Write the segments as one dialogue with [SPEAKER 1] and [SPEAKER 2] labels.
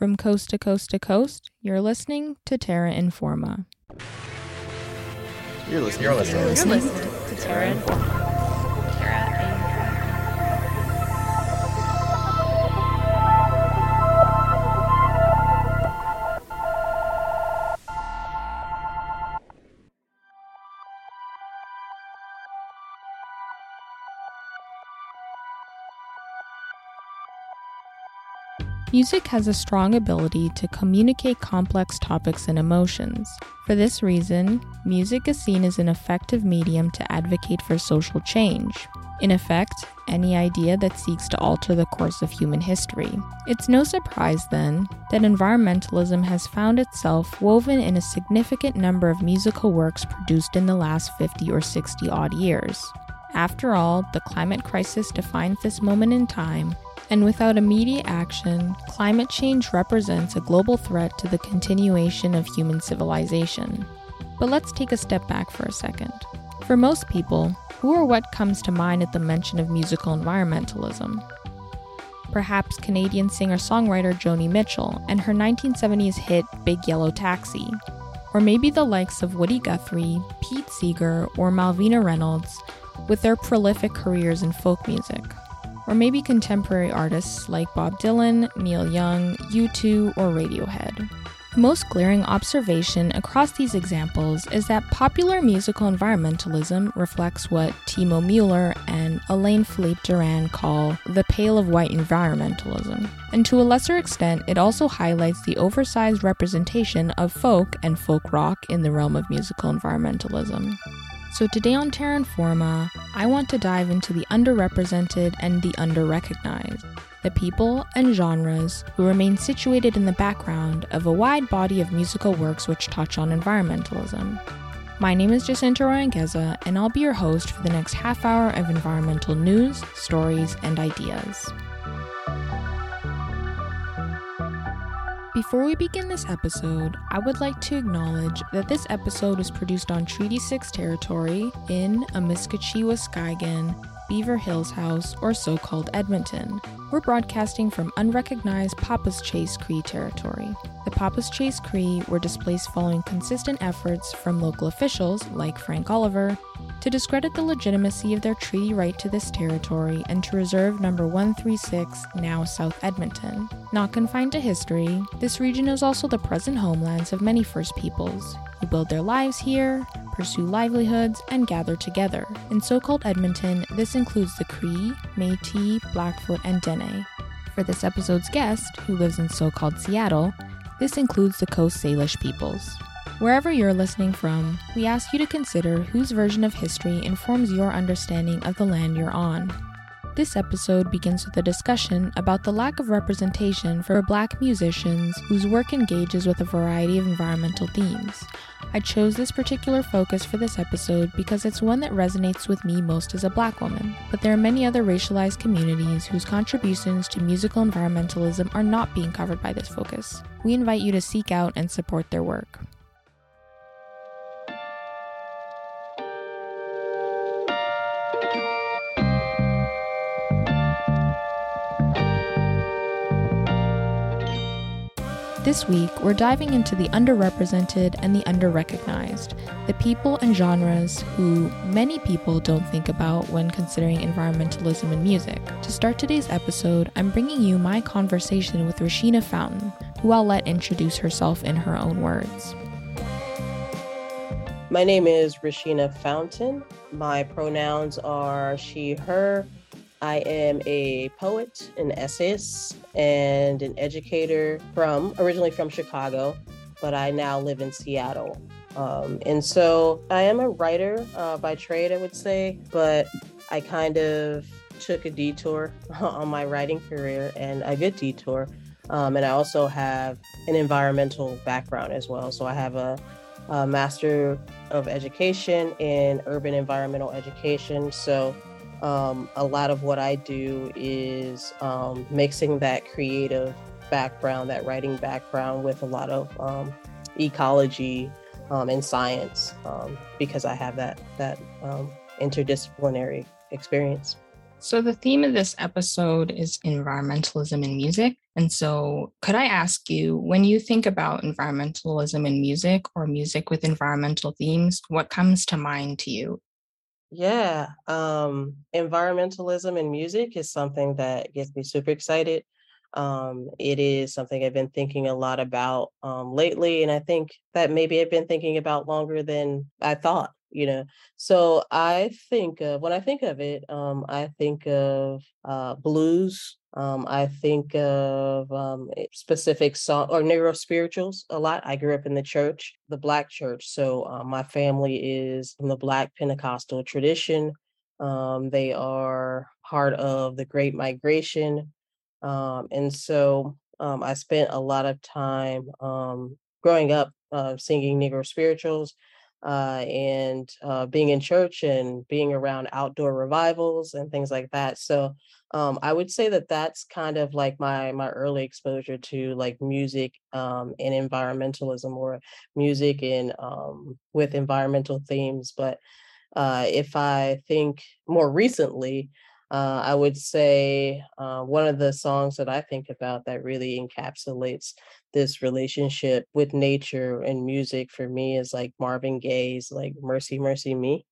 [SPEAKER 1] From coast to coast to coast, you're listening to Terra Informa.
[SPEAKER 2] You're listening.
[SPEAKER 3] You're listening.
[SPEAKER 4] You're listening to Terra Informa.
[SPEAKER 1] Music has a strong ability to communicate complex topics and emotions. For this reason, music is seen as an effective medium to advocate for social change. In effect, any idea that seeks to alter the course of human history. It's no surprise, then, that environmentalism has found itself woven in a significant number of musical works produced in the last 50 or 60 odd years. After all, the climate crisis defines this moment in time, and without immediate action, climate change represents a global threat to the continuation of human civilization. But let's take a step back for a second. For most people, who or what comes to mind at the mention of musical environmentalism? Perhaps Canadian singer songwriter Joni Mitchell and her 1970s hit Big Yellow Taxi. Or maybe the likes of Woody Guthrie, Pete Seeger, or Malvina Reynolds with their prolific careers in folk music or maybe contemporary artists like Bob Dylan, Neil Young, U2, or Radiohead. The most glaring observation across these examples is that popular musical environmentalism reflects what Timo Mueller and Elaine Philippe Duran call the pale of white environmentalism. And to a lesser extent, it also highlights the oversized representation of folk and folk rock in the realm of musical environmentalism. So, today on Terra Informa, I want to dive into the underrepresented and the underrecognized, the people and genres who remain situated in the background of a wide body of musical works which touch on environmentalism. My name is Jacinta Royangueza, and I'll be your host for the next half hour of environmental news, stories, and ideas. Before we begin this episode, I would like to acknowledge that this episode was produced on Treaty 6 territory in Amiskwaciwâskahikan, Beaver Hills House, or so called Edmonton. We're broadcasting from unrecognized Papaschase Cree territory. The Papaschase Cree were displaced following consistent efforts from local officials, like Frank Oliver, to discredit the legitimacy of their treaty right to this territory and to reserve number 136, now South Edmonton. Not confined to history, this region is also the present homelands of many First Peoples, who build their lives here, pursue livelihoods, and gather together. In so called Edmonton, this includes the Cree, Metis, Blackfoot, and Dene. For this episode's guest, who lives in so called Seattle, this includes the Coast Salish peoples. Wherever you're listening from, we ask you to consider whose version of history informs your understanding of the land you're on. This episode begins with a discussion about the lack of representation for Black musicians whose work engages with a variety of environmental themes. I chose this particular focus for this episode because it's one that resonates with me most as a Black woman, but there are many other racialized communities whose contributions to musical environmentalism are not being covered by this focus. We invite you to seek out and support their work. This week, we're diving into the underrepresented and the underrecognized, the people and genres who many people don't think about when considering environmentalism in music. To start today's episode, I'm bringing you my conversation with Rashina Fountain, who I'll let introduce herself in her own words.
[SPEAKER 5] My name is Rashina Fountain. My pronouns are she, her. I am a poet, an essayist, and an educator from originally from Chicago, but I now live in Seattle. Um, and so I am a writer uh, by trade, I would say, but I kind of took a detour on my writing career and a good detour. Um, and I also have an environmental background as well. So I have a, a Master of Education in Urban Environmental Education. So um, a lot of what I do is um, mixing that creative background, that writing background, with a lot of um, ecology um, and science, um, because I have that that um, interdisciplinary experience.
[SPEAKER 1] So, the theme of this episode is environmentalism in music. And so, could I ask you, when you think about environmentalism in music or music with environmental themes, what comes to mind to you?
[SPEAKER 5] Yeah, um, environmentalism in music is something that gets me super excited. Um, it is something I've been thinking a lot about um, lately, and I think that maybe I've been thinking about longer than I thought. You know, so I think of when I think of it, um, I think of uh, blues. Um, I think of um, specific song or Negro spirituals a lot. I grew up in the church, the Black church, so uh, my family is from the Black Pentecostal tradition. Um, they are part of the Great Migration um, and so I spent a lot of time growing up uh, singing Negro spirituals uh, and uh, being in church and being around outdoor revivals and things like that. So um, I would say that that's kind of like my my early exposure to like music um, and environmentalism or music in um, with environmental themes. But uh, if I think more recently, uh, I would say uh, one of the songs that I think about that really encapsulates this relationship with nature and music for me is like Marvin Gaye's like Mercy, Mercy Me.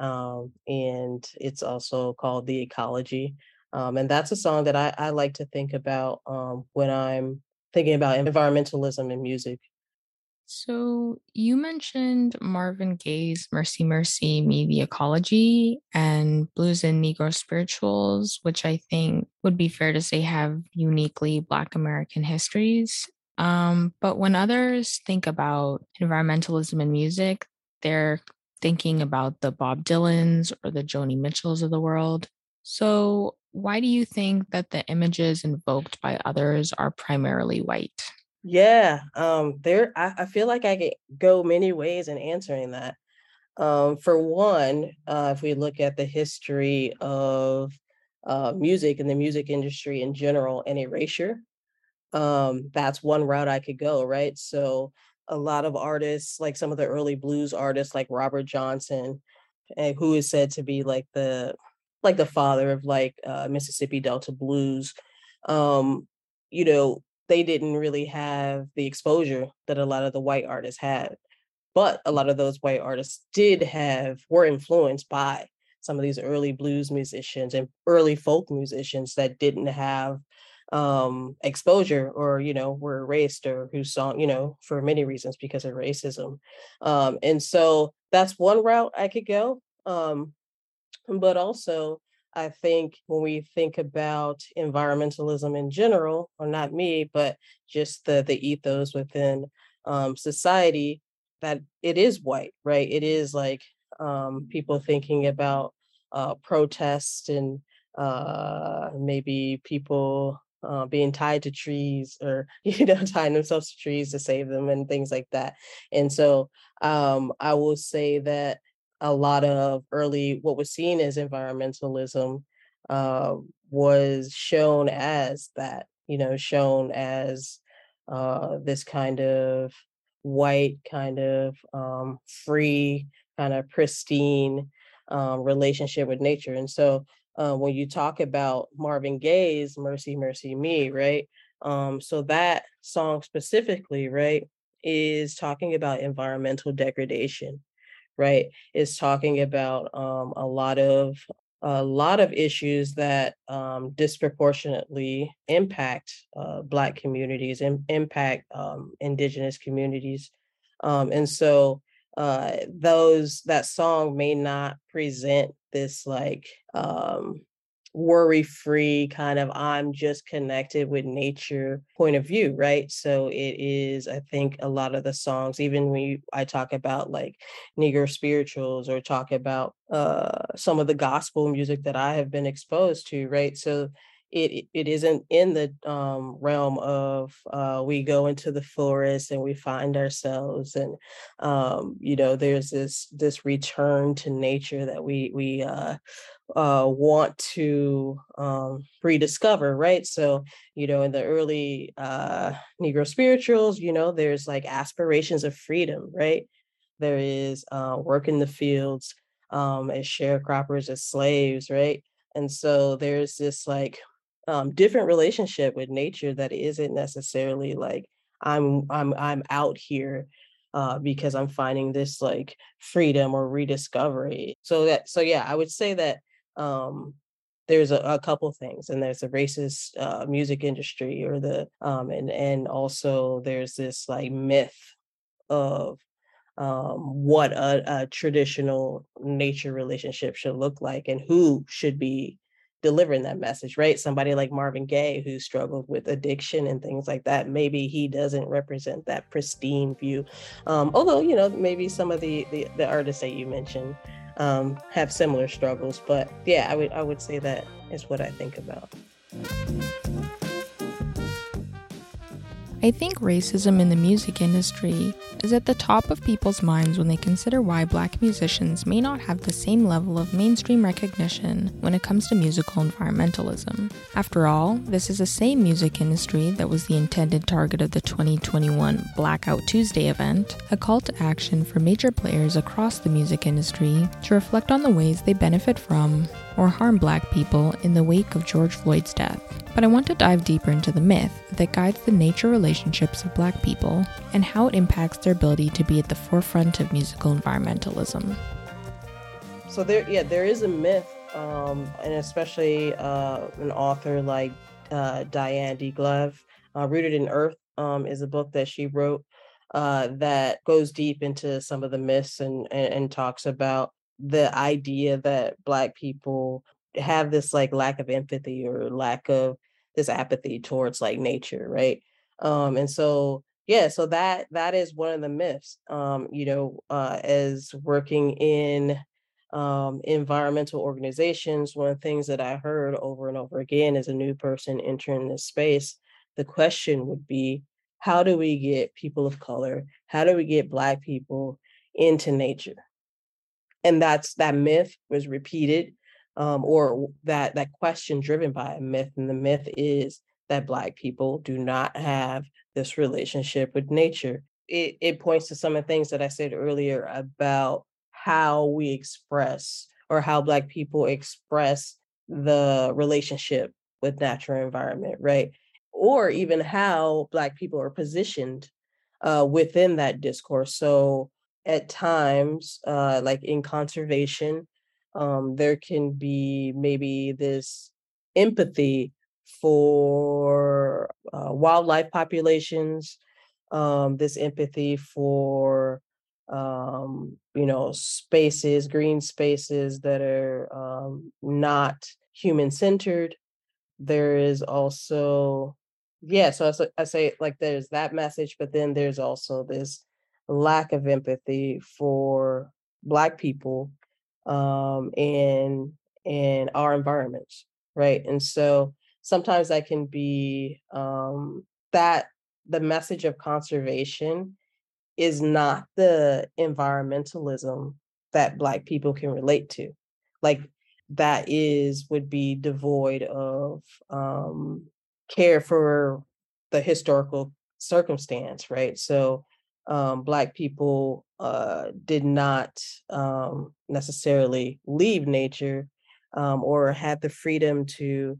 [SPEAKER 5] Um, and it's also called The Ecology. Um, and that's a song that I, I like to think about um, when I'm thinking about environmentalism in music.
[SPEAKER 1] So you mentioned Marvin Gaye's Mercy Mercy Me the Ecology and Blues and Negro Spirituals, which I think would be fair to say have uniquely Black American histories. Um, but when others think about environmentalism in music, they're thinking about the Bob Dylans or the Joni Mitchells of the world. So why do you think that the images invoked by others are primarily white?
[SPEAKER 5] Yeah, um, there I, I feel like I could go many ways in answering that. Um, for one, uh, if we look at the history of uh, music and the music industry in general and erasure, um, that's one route I could go, right? So a lot of artists, like some of the early blues artists, like Robert Johnson, and who is said to be like the like the father of like uh, Mississippi Delta blues. Um, you know, they didn't really have the exposure that a lot of the white artists had. But a lot of those white artists did have, were influenced by some of these early blues musicians and early folk musicians that didn't have um exposure or you know were erased or whose song you know for many reasons because of racism um and so that's one route i could go um but also I think when we think about environmentalism in general, or not me, but just the the ethos within um, society, that it is white, right? It is like um, people thinking about uh, protests and uh, maybe people uh, being tied to trees or you know tying themselves to trees to save them and things like that. And so um, I will say that a lot of early what was seen as environmentalism uh, was shown as that, you know, shown as uh, this kind of white, kind of um, free, kind of pristine um, relationship with nature. And so uh, when you talk about Marvin Gaye's Mercy, Mercy Me, right? Um, so that song specifically, right, is talking about environmental degradation right, is talking about um, a lot of a lot of issues that um, disproportionately impact uh, Black communities and impact um, Indigenous communities, um, and so uh, those that song may not present this like um, worry free kind of I'm just connected with nature point of view, right? So it is, I think, a lot of the songs, even when you, I talk about like Negro spirituals or talk about uh, some of the gospel music that I have been exposed to, right? So it it isn't in the um, realm of uh, we go into the forest and we find ourselves and um, you know there's this this return to nature that we we uh, uh, want to um, rediscover, right? So, you know, in the early uh, Negro spirituals, you know, there's like aspirations of freedom, right? There is uh, work in the fields um, as sharecroppers, as slaves, right? And so there's this like um, different relationship with nature that isn't necessarily like I'm I'm I'm out here uh, because I'm finding this like freedom or rediscovery. So that so yeah, I would say that um, there's a, a couple things, and there's the racist uh, music industry, or the um, and and also there's this like myth of um, what a, a traditional nature relationship should look like and who should be delivering that message, right? Somebody like Marvin Gaye who struggled with addiction and things like that. Maybe he doesn't represent that pristine view. Um, although, you know, maybe some of the, the, the artists that you mentioned um, have similar struggles. But yeah, I would I would say that is what I think about.
[SPEAKER 1] I think racism in the music industry is at the top of people's minds when they consider why black musicians may not have the same level of mainstream recognition when it comes to musical environmentalism. After all, this is the same music industry that was the intended target of the 2021 Blackout Tuesday event, a call to action for major players across the music industry to reflect on the ways they benefit from or harm black people in the wake of George Floyd's death. But I want to dive deeper into the myth that guides the nature relationships of black people and how it impacts their ability to be at the forefront of musical environmentalism.
[SPEAKER 5] So there, yeah, there is a myth, um, and especially uh, an author like uh, Dianne D. Glave, uh, Rooted in Earth, um, is a book that she wrote uh, that goes deep into some of the myths and, and, and talks about the idea that Black people have this like lack of empathy or lack of this apathy towards like nature, right? Um, and so yeah, so that that is one of the myths. Um, you know, uh, as working in um, environmental organizations, one of the things that I heard over and over again as a new person entering this space, the question would be, how do we get people of color, how do we get Black people into nature? And that's that myth was repeated, um, or that that question driven by a myth, and the myth is that Black people do not have this relationship with nature. It, it points to some of the things that I said earlier about how we express or how Black people express the relationship with natural environment, right? Or even how Black people are positioned uh, within that discourse. So at times, uh, like in conservation, um, there can be maybe this empathy for uh, wildlife populations, um, this empathy for um, you know spaces, green spaces that are um, not human centered. There is also yeah, so I, I say like there's that message, but then there's also this lack of empathy for Black people um, in in our environments, right? And so sometimes that can be um, that the message of conservation is not the environmentalism that black people can relate to like that is would be devoid of um, care for the historical circumstance right so um, black people uh, did not um, necessarily leave nature um, or had the freedom to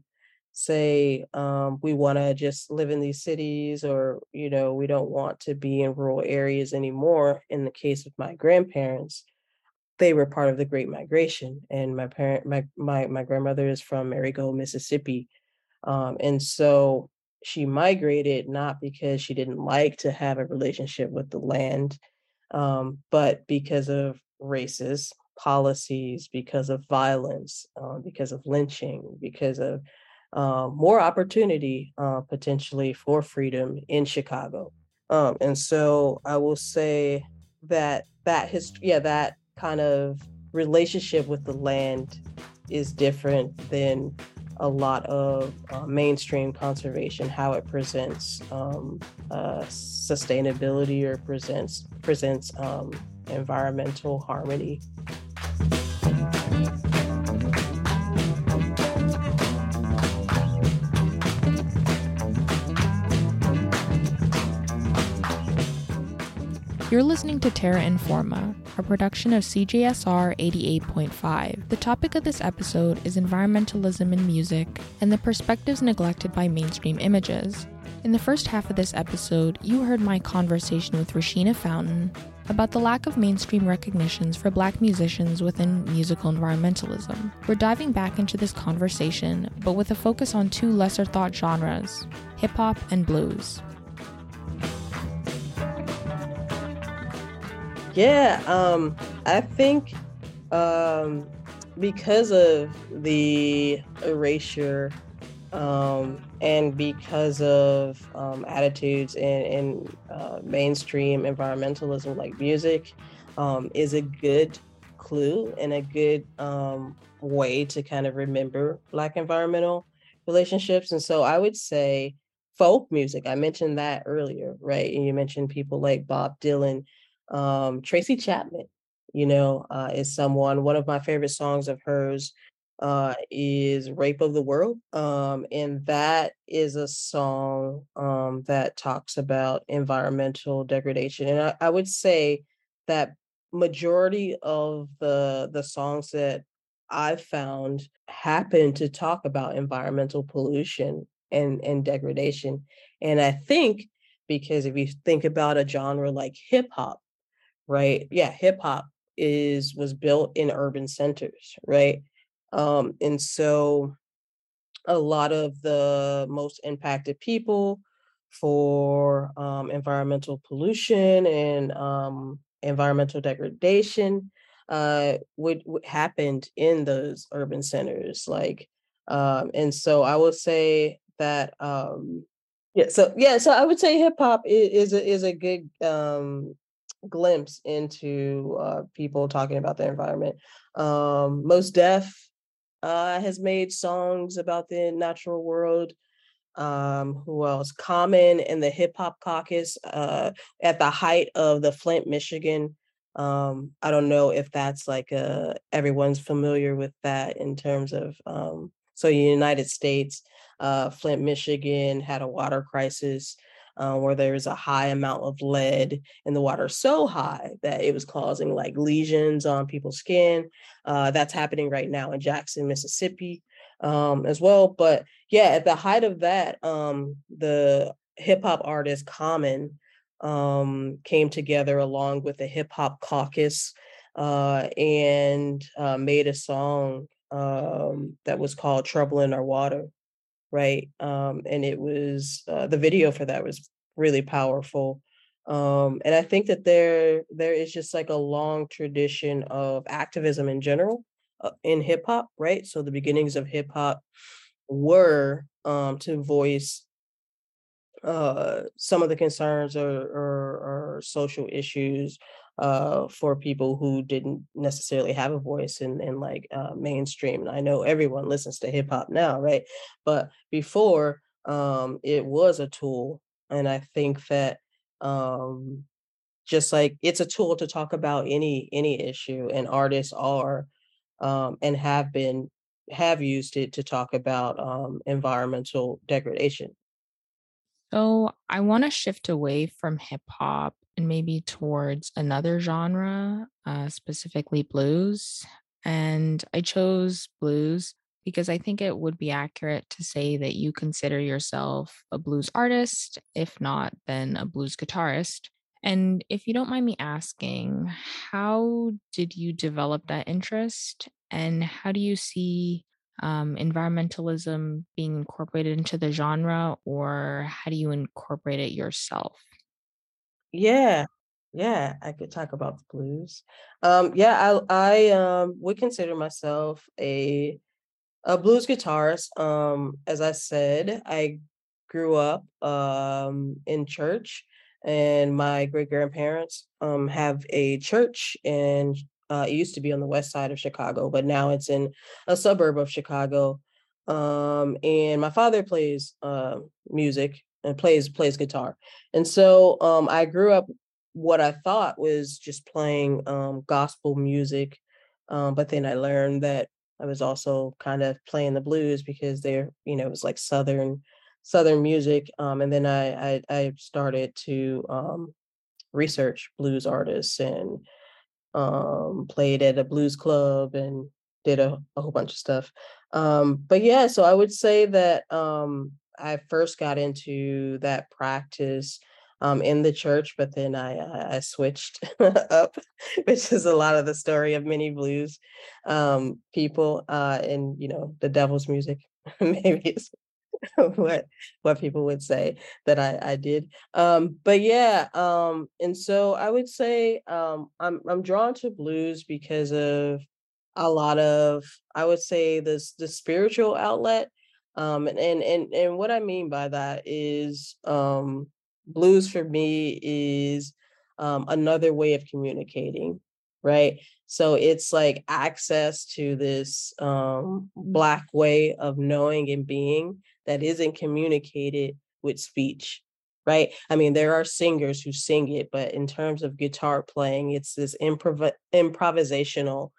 [SPEAKER 5] say um, we want to just live in these cities or you know we don't want to be in rural areas anymore. In the case of my grandparents they were part of the great migration and my parent my my, my grandmother is from marigold mississippi um, and so she migrated not because she didn't like to have a relationship with the land um, but because of racist policies because of violence uh, because of lynching because of uh, more opportunity uh, potentially for freedom in Chicago. Um, and so I will say that that history, yeah, that kind of relationship with the land is different than a lot of uh, mainstream conservation, how it presents um, uh, sustainability or presents presents um, environmental harmony.
[SPEAKER 1] You're listening to Terra Informa, a production of CJSR 88.5. The topic of this episode is environmentalism in music and the perspectives neglected by mainstream images. In the first half of this episode, you heard my conversation with Rashina Fountain about the lack of mainstream recognitions for black musicians within musical environmentalism. We're diving back into this conversation, but with a focus on two lesser thought genres hip hop and blues.
[SPEAKER 5] Yeah, um, I think um, because of the erasure um, and because of um, attitudes in, in uh, mainstream environmentalism like music um, is a good clue and a good um, way to kind of remember black environmental relationships. And so i would say folk music. I mentioned that earlier right? And you mentioned people like bob dylan um, tracy chapman you know uh, is someone one of my favorite songs of hers uh, is Rape of the World. Um, and that is a song um, that talks about environmental degradation. And I, I would say that majority of the the songs that I've found happen to talk about environmental pollution and, and degradation. And I think because if you think about a genre like hip hop, right? Yeah, hip hop is was built in urban centers, right? Um, and so a lot of the most impacted people for um, environmental pollution and um, environmental degradation uh, would, would happened in those urban centers. Like, um, and so I would say that um, yeah, so yeah, so I would say hip hop is, is a is a good um, glimpse into uh, people talking about the environment. Um, Mos Def uh, has made songs about the natural world. Um, who else? Common and the Hip Hop Caucus uh, at the height of the Flint, Michigan. Um, I don't know if that's like a, uh, everyone's familiar with that in terms of um, so United States, uh, Flint, Michigan had a water crisis uh, where there's a high amount of lead in the water, so high that it was causing like lesions on people's skin. Uh, that's happening right now in Jackson, Mississippi, um, as well. But yeah, at the height of that, um, the hip hop artist Common um, came together along with the Hip Hop Caucus uh, and uh, made a song um, that was called Trouble in Our Water right? Um, and it was uh, the video for that was really powerful. Um, and I think that there there is just like a long tradition of activism in general uh, in hip hop, right? So the beginnings of hip hop were um, to voice uh, some of the concerns or, or, or social issues uh, for people who didn't necessarily have a voice in, in like uh, mainstream. And I know everyone listens to hip hop now, right? But before, um, it was a tool. And I think that um, just like it's a tool to talk about any any issue, and artists are um, and have been have used it to talk about um, environmental degradation.
[SPEAKER 1] So I want to shift away from hip hop and maybe towards another genre, uh, specifically blues. And I chose blues because I think it would be accurate to say that you consider yourself a blues artist, if not, then a blues guitarist. And if you don't mind me asking, how did you develop that interest? And how do you see um, environmentalism being incorporated into the genre, or how do you incorporate it yourself?
[SPEAKER 5] Yeah. Yeah, I could talk about the blues. Um, yeah, I I um would consider myself a a blues guitarist. Um, as I said, I grew up um in church and my great grandparents um have a church and uh, it used to be on the west side of Chicago, but now it's in a suburb of Chicago. Um, and my father plays uh, music and plays plays guitar. And so um, I grew up what I thought was just playing um, gospel music, um, but then I learned that I was also kind of playing the blues because they're you know it was like southern southern music. Um, and then I, I, I started to um, research blues artists and um, played at a blues club and did a, a whole bunch of stuff. But yeah, so I would say that I first got into that practice um, in the church, but then I, I switched up, which is a lot of the story of many blues um, people uh, and you know the devil's music. Maybe it's what what people would say that I, I did. Um, but yeah, um, and so I would say um, I'm I'm drawn to blues because of a lot of I would say this the spiritual outlet. Um, and, and and what I mean by that is um, blues for me is um, another way of communicating, right? So it's like access to this um, black way of knowing and being that isn't communicated with speech, right? I mean, there are singers who sing it, but in terms of guitar playing, it's this improv- improvisational,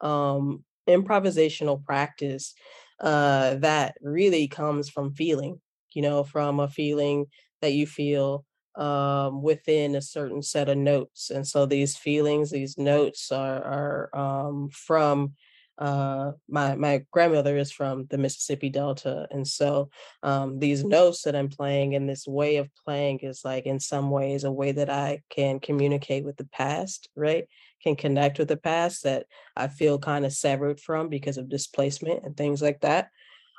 [SPEAKER 5] um, improvisational practice uh, that really comes from feeling, you know, from a feeling that you feel um, within a certain set of notes. And so these feelings, these notes are, are um, from uh, my my grandmother is from the Mississippi Delta, and so um, these notes that I'm playing and this way of playing is like in some ways a way that I can communicate with the past, right? Can connect with the past that I feel kind of severed from because of displacement and things like that.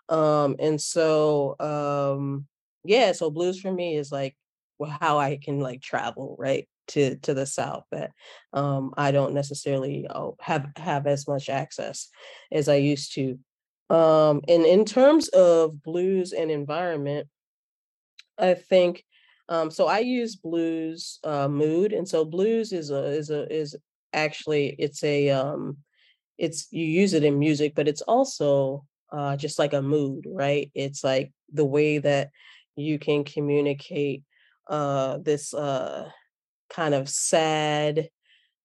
[SPEAKER 5] Um, and so um, yeah, so blues for me is like how I can like travel, right? To to the south that um I don't necessarily oh, have have as much access as I used to. Um and in terms of blues and environment, I think um so I use blues uh mood and so blues is a is a is actually it's a um it's you use it in music but it's also uh just like a mood right it's like the way that you can communicate uh, this uh, kind of sad,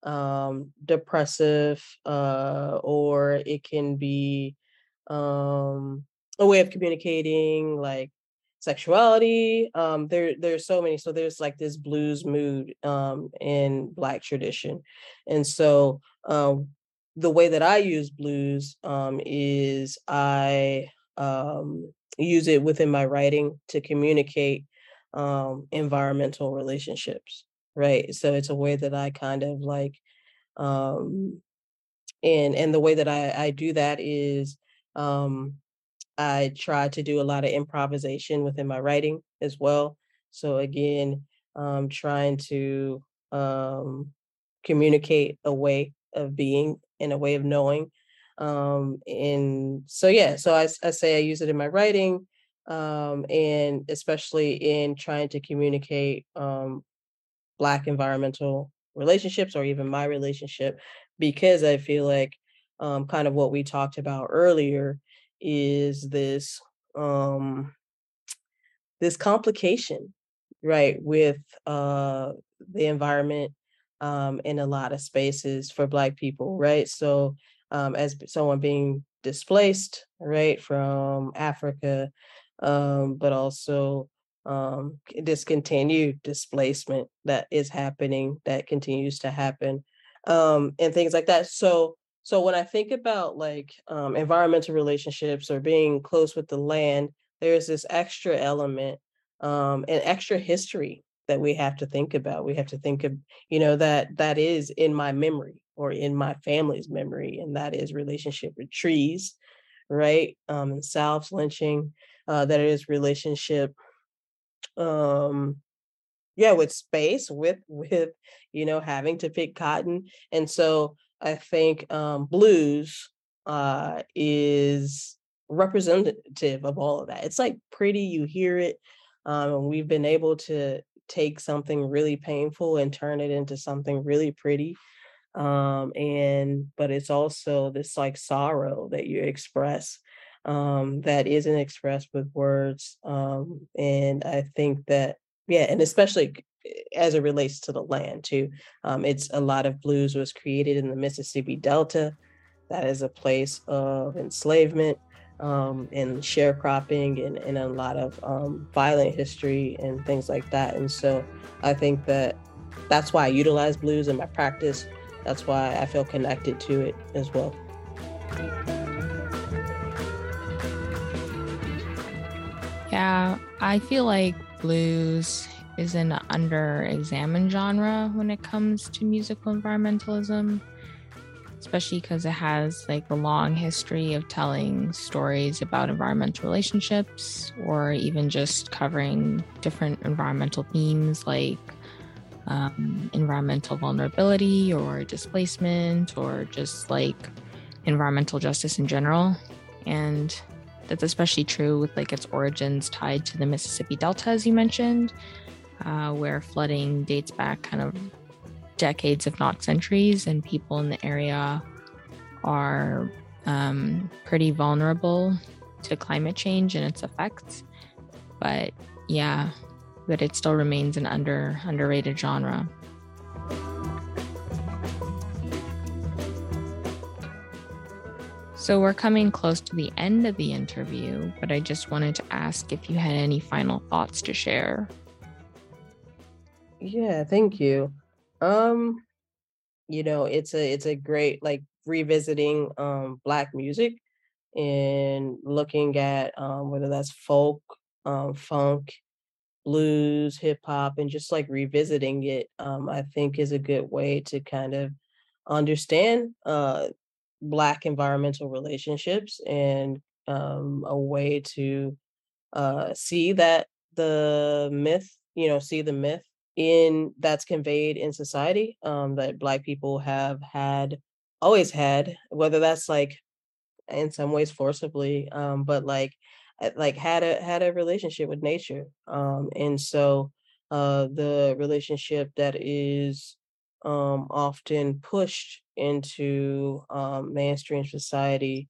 [SPEAKER 5] um, depressive, uh, or it can be um, a way of communicating like sexuality. Um, there, there's so many. So there's like this blues mood um, in Black tradition, and so um, the way that I use blues um, is I um, use it within my writing to communicate um, environmental relationships, right? So it's a way that I kind of like, um, and and the way that I I do that is um, I try to do a lot of improvisation within my writing as well. So again, um, trying to um, communicate a way of being and a way of knowing. Um, and so yeah, so I, I say I use it in my writing um, and especially in trying to communicate um, Black environmental relationships or even my relationship, because I feel like um, kind of what we talked about earlier is this um, this complication, right, with uh, the environment um, in a lot of spaces for Black people, right? So, um, as someone being displaced, right, from Africa, um, but also um, discontinued displacement that is happening, that continues to happen, um, and things like that. So, so when I think about like um, environmental relationships or being close with the land, there's this extra element um, and extra history that we have to think about. We have to think of, you know, that that is in my memory or in my family's memory, and that is relationship with trees, right? Um, and Salves lynching, uh, that is relationship um yeah with space with with you know having to pick cotton and so i think um blues uh is representative of all of that. It's like pretty you hear it um and we've been able to take something really painful and turn it into something really pretty um and but it's also this like sorrow that you express um, that isn't expressed with words. Um, and I think that, yeah, and especially as it relates to the land too, um, it's a lot of blues was created in the Mississippi Delta. That is a place of enslavement um, and sharecropping and, and a lot of um, violent history and things like that. And so I think that that's why I utilize blues in my practice that's why I feel connected to it as well.
[SPEAKER 1] Yeah, I feel like blues is an under examined genre when it comes to musical environmentalism, especially because it has like a long history of telling stories about environmental relationships or even just covering different environmental themes like um, environmental vulnerability or displacement or just like environmental justice in general. And that's especially true with like its origins tied to the Mississippi Delta, as you mentioned, uh, where flooding dates back kind of decades, if not centuries, and people in the area are um, pretty vulnerable to climate change and its effects. But yeah, but it still remains an under underrated genre. So we're coming close to the end of the interview, but I just wanted to ask if you had any final thoughts to share.
[SPEAKER 5] Yeah, thank you. Um, you know, it's a it's a great like revisiting um black music and looking at um whether that's folk, um, funk, blues, hip hop, and just like revisiting it, um, I think is a good way to kind of understand uh black environmental relationships and um, a way to uh, see that the myth, you know, see the myth in that's conveyed in society um, that black people have had always had whether that's like in some ways forcibly um, but like uh, like had a had a relationship with nature um, and so uh, the relationship that is um, often pushed into um, mainstream society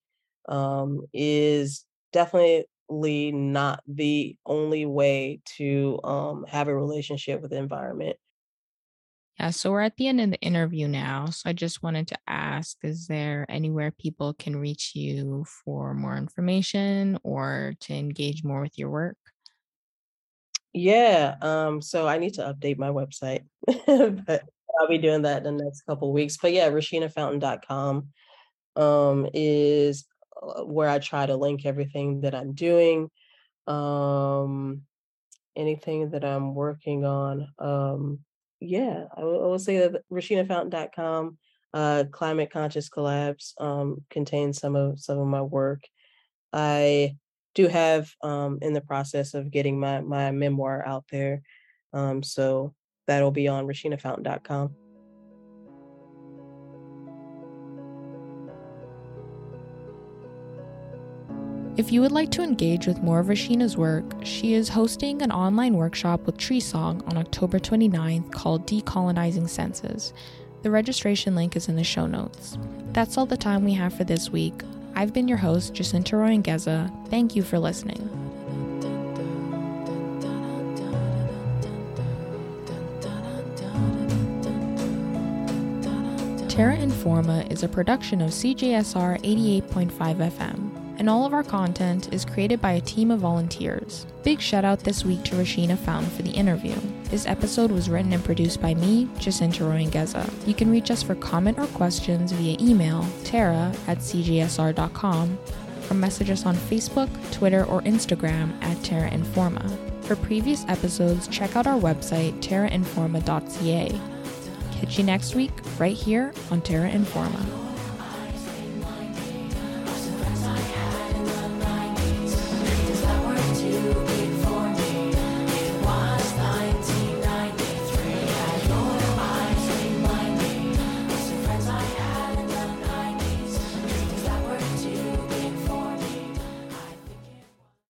[SPEAKER 5] um, is definitely not the only way to um, have a relationship with the environment.
[SPEAKER 1] Yeah, so we're at the end of the interview now. So I just wanted to ask Is there anywhere people can reach you for more information or to engage more with your work?
[SPEAKER 5] Yeah, um, so I need to update my website, but I'll be doing that in the next couple weeks. But yeah, RashinaFountain.com um, is uh, where I try to link everything that I'm doing, um, anything that I'm working on. Um, yeah, I will, will say that RashinaFountain.com, uh, Climate Conscious Collabs um, contains some of some of my work. I do have um, in the process of getting my my memoir out there. Um, so that'll be on RashinaFountain.com.
[SPEAKER 1] If you would like to engage with more of Rashina's work, she is hosting an online workshop with Tree Song on October 29th called Decolonizing Senses. The registration link is in the show notes. That's all the time we have for this week. I've been your host, Jacinta Royangeza. Thank you for listening. Terra Informa is a production of CJSR 88.5 FM, and all of our content is created by a team of volunteers. Big shout out this week to Rashina Fountain for the interview. This episode was written and produced by me, Jacinta Royangeza. You can reach us for comment or questions via email, terra at cjsr.com, or message us on Facebook, Twitter, or Instagram at Terra Informa. For previous episodes, check out our website, terrainforma.ca. Catch you next week, right here on Terra Informa.